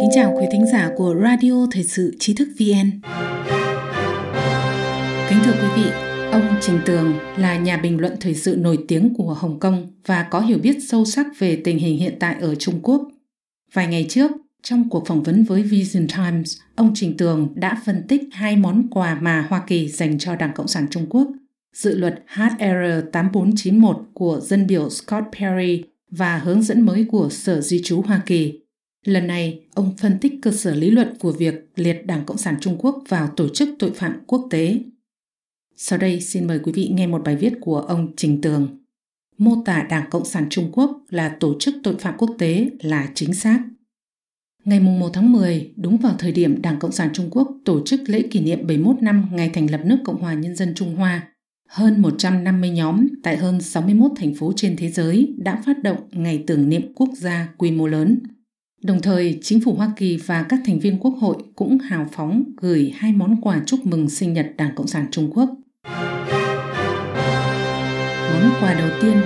Kính chào quý thính giả của Radio Thời sự Trí thức VN. Kính thưa quý vị, ông Trình Tường là nhà bình luận thời sự nổi tiếng của Hồng Kông và có hiểu biết sâu sắc về tình hình hiện tại ở Trung Quốc. Vài ngày trước, trong cuộc phỏng vấn với Vision Times, ông Trình Tường đã phân tích hai món quà mà Hoa Kỳ dành cho Đảng Cộng sản Trung Quốc, dự luật HR 8491 của dân biểu Scott Perry và hướng dẫn mới của Sở Di trú Hoa Kỳ. Lần này, ông phân tích cơ sở lý luận của việc liệt Đảng Cộng sản Trung Quốc vào tổ chức tội phạm quốc tế. Sau đây xin mời quý vị nghe một bài viết của ông Trình Tường. Mô tả Đảng Cộng sản Trung Quốc là tổ chức tội phạm quốc tế là chính xác. Ngày 1 tháng 10, đúng vào thời điểm Đảng Cộng sản Trung Quốc tổ chức lễ kỷ niệm 71 năm ngày thành lập nước Cộng hòa Nhân dân Trung Hoa, hơn 150 nhóm tại hơn 61 thành phố trên thế giới đã phát động ngày tưởng niệm quốc gia quy mô lớn. Đồng thời, chính phủ Hoa Kỳ và các thành viên quốc hội cũng hào phóng gửi hai món quà chúc mừng sinh nhật Đảng Cộng sản Trung Quốc. Món quà đầu tiên,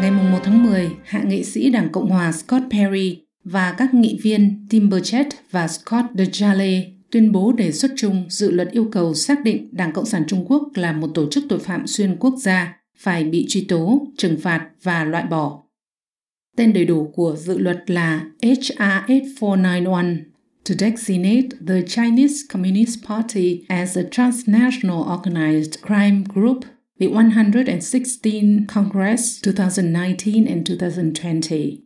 ngày 1 tháng 10, hạ nghị sĩ Đảng Cộng hòa Scott Perry và các nghị viên Tim Burchett và Scott DeJale tuyên bố đề xuất chung dự luật yêu cầu xác định Đảng Cộng sản Trung Quốc là một tổ chức tội phạm xuyên quốc gia phải bị truy tố, trừng phạt và loại bỏ. Tên đầy đủ của dự luật là HR 8491 to designate the Chinese Communist Party as a transnational organized crime group the 116 Congress 2019 and 2020.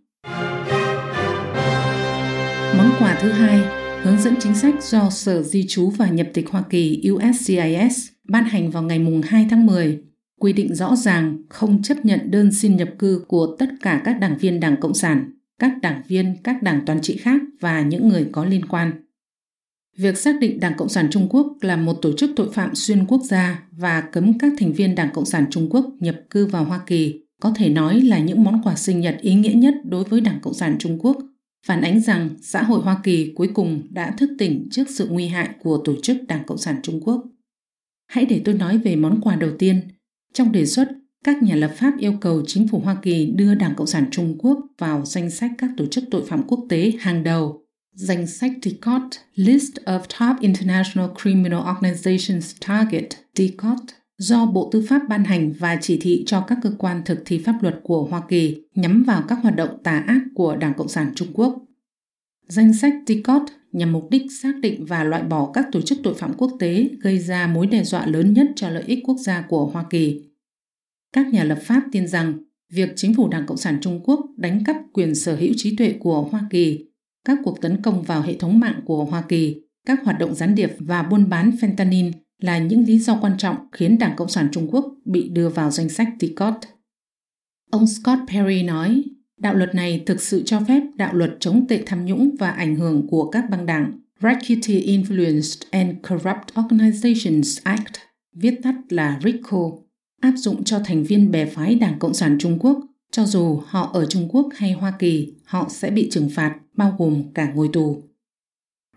Món quà thứ hai, hướng dẫn chính sách do Sở Di trú và Nhập tịch Hoa Kỳ USCIS ban hành vào ngày 2 tháng 10, quy định rõ ràng không chấp nhận đơn xin nhập cư của tất cả các đảng viên Đảng Cộng sản, các đảng viên các đảng toàn trị khác và những người có liên quan. Việc xác định Đảng Cộng sản Trung Quốc là một tổ chức tội phạm xuyên quốc gia và cấm các thành viên Đảng Cộng sản Trung Quốc nhập cư vào Hoa Kỳ có thể nói là những món quà sinh nhật ý nghĩa nhất đối với Đảng Cộng sản Trung Quốc phản ánh rằng xã hội Hoa Kỳ cuối cùng đã thức tỉnh trước sự nguy hại của tổ chức Đảng Cộng sản Trung Quốc. Hãy để tôi nói về món quà đầu tiên. Trong đề xuất, các nhà lập pháp yêu cầu chính phủ Hoa Kỳ đưa Đảng Cộng sản Trung Quốc vào danh sách các tổ chức tội phạm quốc tế hàng đầu, danh sách Dicot List of Top International Criminal Organizations Target, Dicot do Bộ Tư pháp ban hành và chỉ thị cho các cơ quan thực thi pháp luật của Hoa Kỳ nhắm vào các hoạt động tà ác của Đảng Cộng sản Trung Quốc. Danh sách Dicot nhằm mục đích xác định và loại bỏ các tổ chức tội phạm quốc tế gây ra mối đe dọa lớn nhất cho lợi ích quốc gia của Hoa Kỳ. Các nhà lập pháp tin rằng việc chính phủ Đảng Cộng sản Trung Quốc đánh cắp quyền sở hữu trí tuệ của Hoa Kỳ, các cuộc tấn công vào hệ thống mạng của Hoa Kỳ, các hoạt động gián điệp và buôn bán fentanyl là những lý do quan trọng khiến Đảng Cộng sản Trung Quốc bị đưa vào danh sách TICOT. Ông Scott Perry nói, đạo luật này thực sự cho phép đạo luật chống tệ tham nhũng và ảnh hưởng của các băng đảng Racketeer Influenced and Corrupt Organizations Act, viết tắt là RICO, áp dụng cho thành viên bè phái Đảng Cộng sản Trung Quốc, cho dù họ ở Trung Quốc hay Hoa Kỳ, họ sẽ bị trừng phạt, bao gồm cả ngồi tù.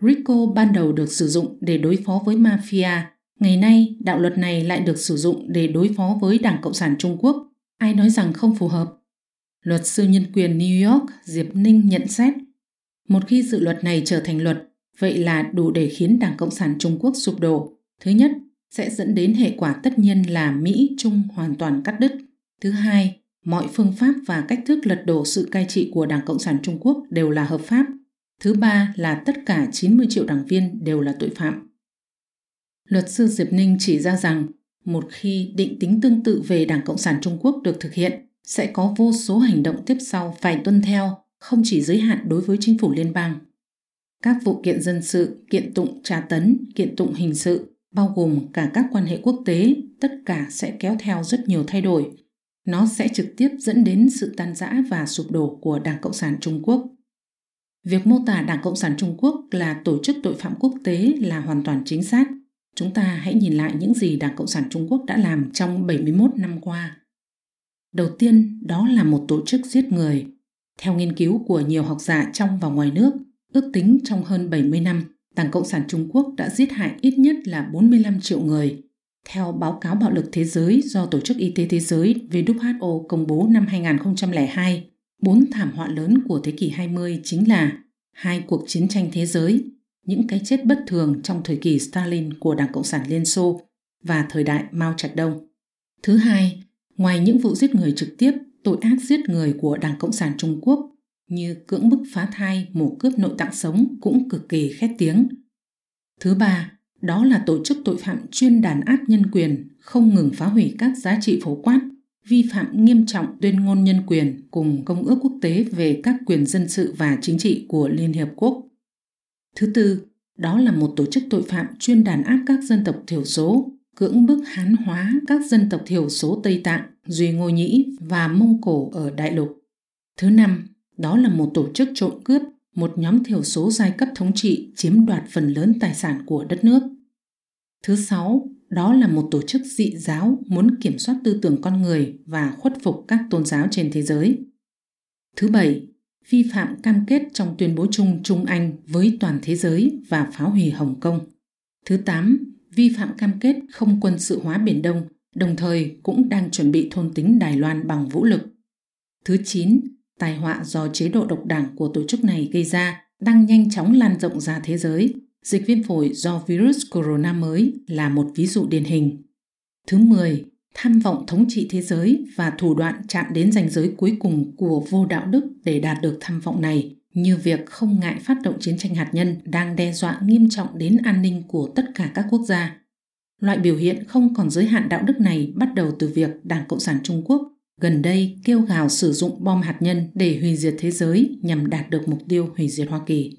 RICO ban đầu được sử dụng để đối phó với mafia Ngày nay, đạo luật này lại được sử dụng để đối phó với Đảng Cộng sản Trung Quốc. Ai nói rằng không phù hợp? Luật sư nhân quyền New York Diệp Ninh nhận xét, một khi dự luật này trở thành luật, vậy là đủ để khiến Đảng Cộng sản Trung Quốc sụp đổ. Thứ nhất, sẽ dẫn đến hệ quả tất nhiên là Mỹ Trung hoàn toàn cắt đứt. Thứ hai, mọi phương pháp và cách thức lật đổ sự cai trị của Đảng Cộng sản Trung Quốc đều là hợp pháp. Thứ ba là tất cả 90 triệu đảng viên đều là tội phạm. Luật sư Diệp Ninh chỉ ra rằng một khi định tính tương tự về Đảng Cộng sản Trung Quốc được thực hiện, sẽ có vô số hành động tiếp sau phải tuân theo, không chỉ giới hạn đối với chính phủ liên bang. Các vụ kiện dân sự, kiện tụng tra tấn, kiện tụng hình sự, bao gồm cả các quan hệ quốc tế, tất cả sẽ kéo theo rất nhiều thay đổi. Nó sẽ trực tiếp dẫn đến sự tan rã và sụp đổ của Đảng Cộng sản Trung Quốc. Việc mô tả Đảng Cộng sản Trung Quốc là tổ chức tội phạm quốc tế là hoàn toàn chính xác Chúng ta hãy nhìn lại những gì Đảng Cộng sản Trung Quốc đã làm trong 71 năm qua. Đầu tiên, đó là một tổ chức giết người. Theo nghiên cứu của nhiều học giả trong và ngoài nước, ước tính trong hơn 70 năm, Đảng Cộng sản Trung Quốc đã giết hại ít nhất là 45 triệu người. Theo báo cáo bạo lực thế giới do Tổ chức Y tế Thế giới WHO công bố năm 2002, bốn thảm họa lớn của thế kỷ 20 chính là hai cuộc chiến tranh thế giới, những cái chết bất thường trong thời kỳ Stalin của Đảng Cộng sản Liên Xô và thời đại Mao Trạch Đông. Thứ hai, ngoài những vụ giết người trực tiếp, tội ác giết người của Đảng Cộng sản Trung Quốc như cưỡng bức phá thai, mổ cướp nội tạng sống cũng cực kỳ khét tiếng. Thứ ba, đó là tổ chức tội phạm chuyên đàn áp nhân quyền, không ngừng phá hủy các giá trị phổ quát, vi phạm nghiêm trọng tuyên ngôn nhân quyền cùng Công ước quốc tế về các quyền dân sự và chính trị của Liên Hiệp Quốc. Thứ tư, đó là một tổ chức tội phạm chuyên đàn áp các dân tộc thiểu số, cưỡng bức hán hóa các dân tộc thiểu số Tây Tạng, Duy Ngô Nhĩ và Mông Cổ ở đại lục. Thứ năm, đó là một tổ chức trộm cướp, một nhóm thiểu số giai cấp thống trị chiếm đoạt phần lớn tài sản của đất nước. Thứ sáu, đó là một tổ chức dị giáo muốn kiểm soát tư tưởng con người và khuất phục các tôn giáo trên thế giới. Thứ bảy, vi phạm cam kết trong tuyên bố chung Trung Anh với toàn thế giới và phá hủy Hồng Kông. Thứ tám, vi phạm cam kết không quân sự hóa Biển Đông, đồng thời cũng đang chuẩn bị thôn tính Đài Loan bằng vũ lực. Thứ chín, tai họa do chế độ độc đảng của tổ chức này gây ra đang nhanh chóng lan rộng ra thế giới. Dịch viêm phổi do virus corona mới là một ví dụ điển hình. Thứ 10. Tham vọng thống trị thế giới và thủ đoạn chạm đến ranh giới cuối cùng của vô đạo đức để đạt được tham vọng này, như việc không ngại phát động chiến tranh hạt nhân đang đe dọa nghiêm trọng đến an ninh của tất cả các quốc gia. Loại biểu hiện không còn giới hạn đạo đức này bắt đầu từ việc Đảng Cộng sản Trung Quốc gần đây kêu gào sử dụng bom hạt nhân để hủy diệt thế giới nhằm đạt được mục tiêu hủy diệt Hoa Kỳ.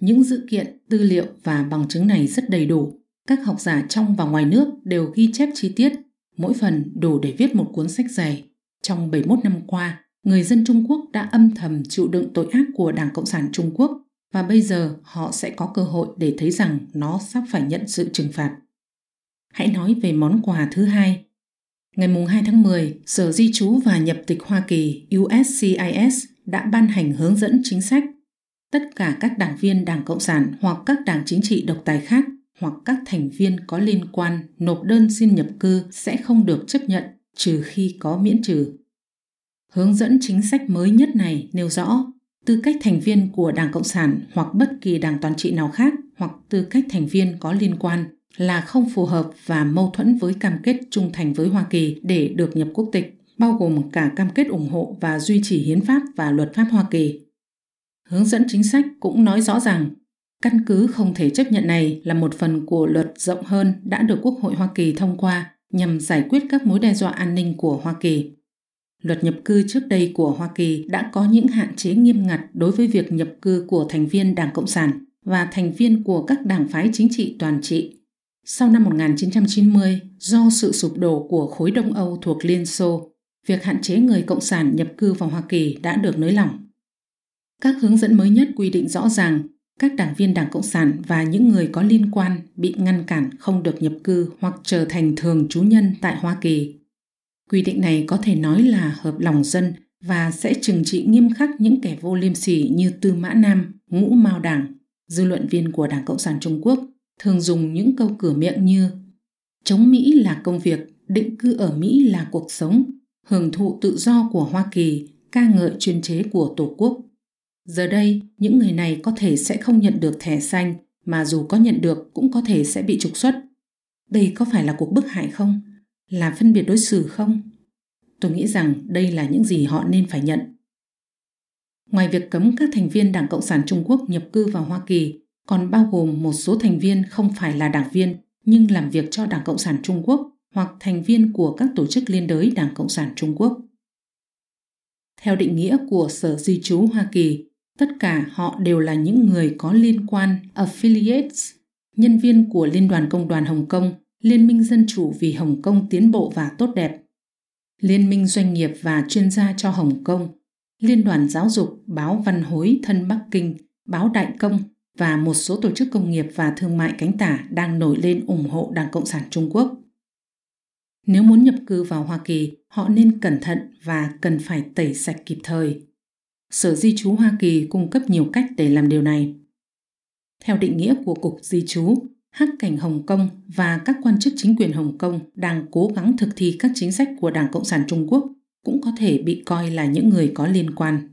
Những dữ kiện, tư liệu và bằng chứng này rất đầy đủ. Các học giả trong và ngoài nước đều ghi chép chi tiết, mỗi phần đủ để viết một cuốn sách dày. Trong 71 năm qua, người dân Trung Quốc đã âm thầm chịu đựng tội ác của Đảng Cộng sản Trung Quốc và bây giờ họ sẽ có cơ hội để thấy rằng nó sắp phải nhận sự trừng phạt. Hãy nói về món quà thứ hai Ngày 2 tháng 10, Sở Di trú và Nhập tịch Hoa Kỳ USCIS đã ban hành hướng dẫn chính sách. Tất cả các đảng viên Đảng Cộng sản hoặc các đảng chính trị độc tài khác hoặc các thành viên có liên quan nộp đơn xin nhập cư sẽ không được chấp nhận trừ khi có miễn trừ. Hướng dẫn chính sách mới nhất này nêu rõ tư cách thành viên của Đảng Cộng sản hoặc bất kỳ đảng toàn trị nào khác hoặc tư cách thành viên có liên quan là không phù hợp và mâu thuẫn với cam kết trung thành với Hoa Kỳ để được nhập quốc tịch, bao gồm cả cam kết ủng hộ và duy trì hiến pháp và luật pháp Hoa Kỳ. Hướng dẫn chính sách cũng nói rõ rằng căn cứ không thể chấp nhận này là một phần của luật rộng hơn đã được Quốc hội Hoa Kỳ thông qua nhằm giải quyết các mối đe dọa an ninh của Hoa Kỳ. Luật nhập cư trước đây của Hoa Kỳ đã có những hạn chế nghiêm ngặt đối với việc nhập cư của thành viên Đảng Cộng sản và thành viên của các đảng phái chính trị toàn trị sau năm 1990, do sự sụp đổ của khối Đông Âu thuộc Liên Xô, việc hạn chế người Cộng sản nhập cư vào Hoa Kỳ đã được nới lỏng. Các hướng dẫn mới nhất quy định rõ ràng các đảng viên Đảng Cộng sản và những người có liên quan bị ngăn cản không được nhập cư hoặc trở thành thường trú nhân tại Hoa Kỳ. Quy định này có thể nói là hợp lòng dân và sẽ trừng trị nghiêm khắc những kẻ vô liêm sỉ như Tư Mã Nam, Ngũ Mao Đảng, dư luận viên của Đảng Cộng sản Trung Quốc thường dùng những câu cửa miệng như chống Mỹ là công việc, định cư ở Mỹ là cuộc sống, hưởng thụ tự do của Hoa Kỳ, ca ngợi chuyên chế của Tổ quốc. Giờ đây, những người này có thể sẽ không nhận được thẻ xanh, mà dù có nhận được cũng có thể sẽ bị trục xuất. Đây có phải là cuộc bức hại không? Là phân biệt đối xử không? Tôi nghĩ rằng đây là những gì họ nên phải nhận. Ngoài việc cấm các thành viên Đảng Cộng sản Trung Quốc nhập cư vào Hoa Kỳ còn bao gồm một số thành viên không phải là đảng viên nhưng làm việc cho Đảng Cộng sản Trung Quốc hoặc thành viên của các tổ chức liên đới Đảng Cộng sản Trung Quốc. Theo định nghĩa của Sở Di trú Hoa Kỳ, tất cả họ đều là những người có liên quan affiliates, nhân viên của Liên đoàn Công đoàn Hồng Kông, Liên minh Dân chủ vì Hồng Kông tiến bộ và tốt đẹp, Liên minh Doanh nghiệp và chuyên gia cho Hồng Kông, Liên đoàn Giáo dục, Báo Văn Hối Thân Bắc Kinh, Báo Đại Công, và một số tổ chức công nghiệp và thương mại cánh tả đang nổi lên ủng hộ Đảng Cộng sản Trung Quốc. Nếu muốn nhập cư vào Hoa Kỳ, họ nên cẩn thận và cần phải tẩy sạch kịp thời. Sở Di trú Hoa Kỳ cung cấp nhiều cách để làm điều này. Theo định nghĩa của Cục Di trú, Hắc cảnh Hồng Kông và các quan chức chính quyền Hồng Kông đang cố gắng thực thi các chính sách của Đảng Cộng sản Trung Quốc cũng có thể bị coi là những người có liên quan.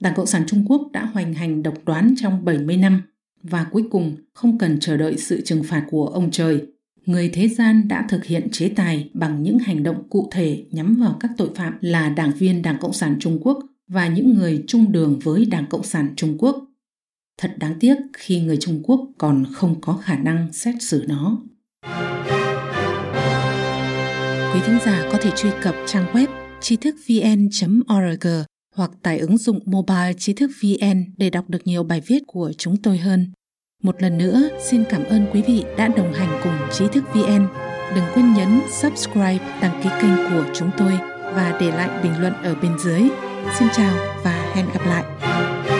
Đảng Cộng sản Trung Quốc đã hoành hành độc đoán trong 70 năm và cuối cùng không cần chờ đợi sự trừng phạt của ông trời. Người thế gian đã thực hiện chế tài bằng những hành động cụ thể nhắm vào các tội phạm là đảng viên Đảng Cộng sản Trung Quốc và những người chung đường với Đảng Cộng sản Trung Quốc. Thật đáng tiếc khi người Trung Quốc còn không có khả năng xét xử nó. Quý thính giả có thể truy cập trang web tri thức vn.org hoặc tải ứng dụng mobile trí thức VN để đọc được nhiều bài viết của chúng tôi hơn. Một lần nữa, xin cảm ơn quý vị đã đồng hành cùng trí thức VN. Đừng quên nhấn subscribe, đăng ký kênh của chúng tôi và để lại bình luận ở bên dưới. Xin chào và hẹn gặp lại!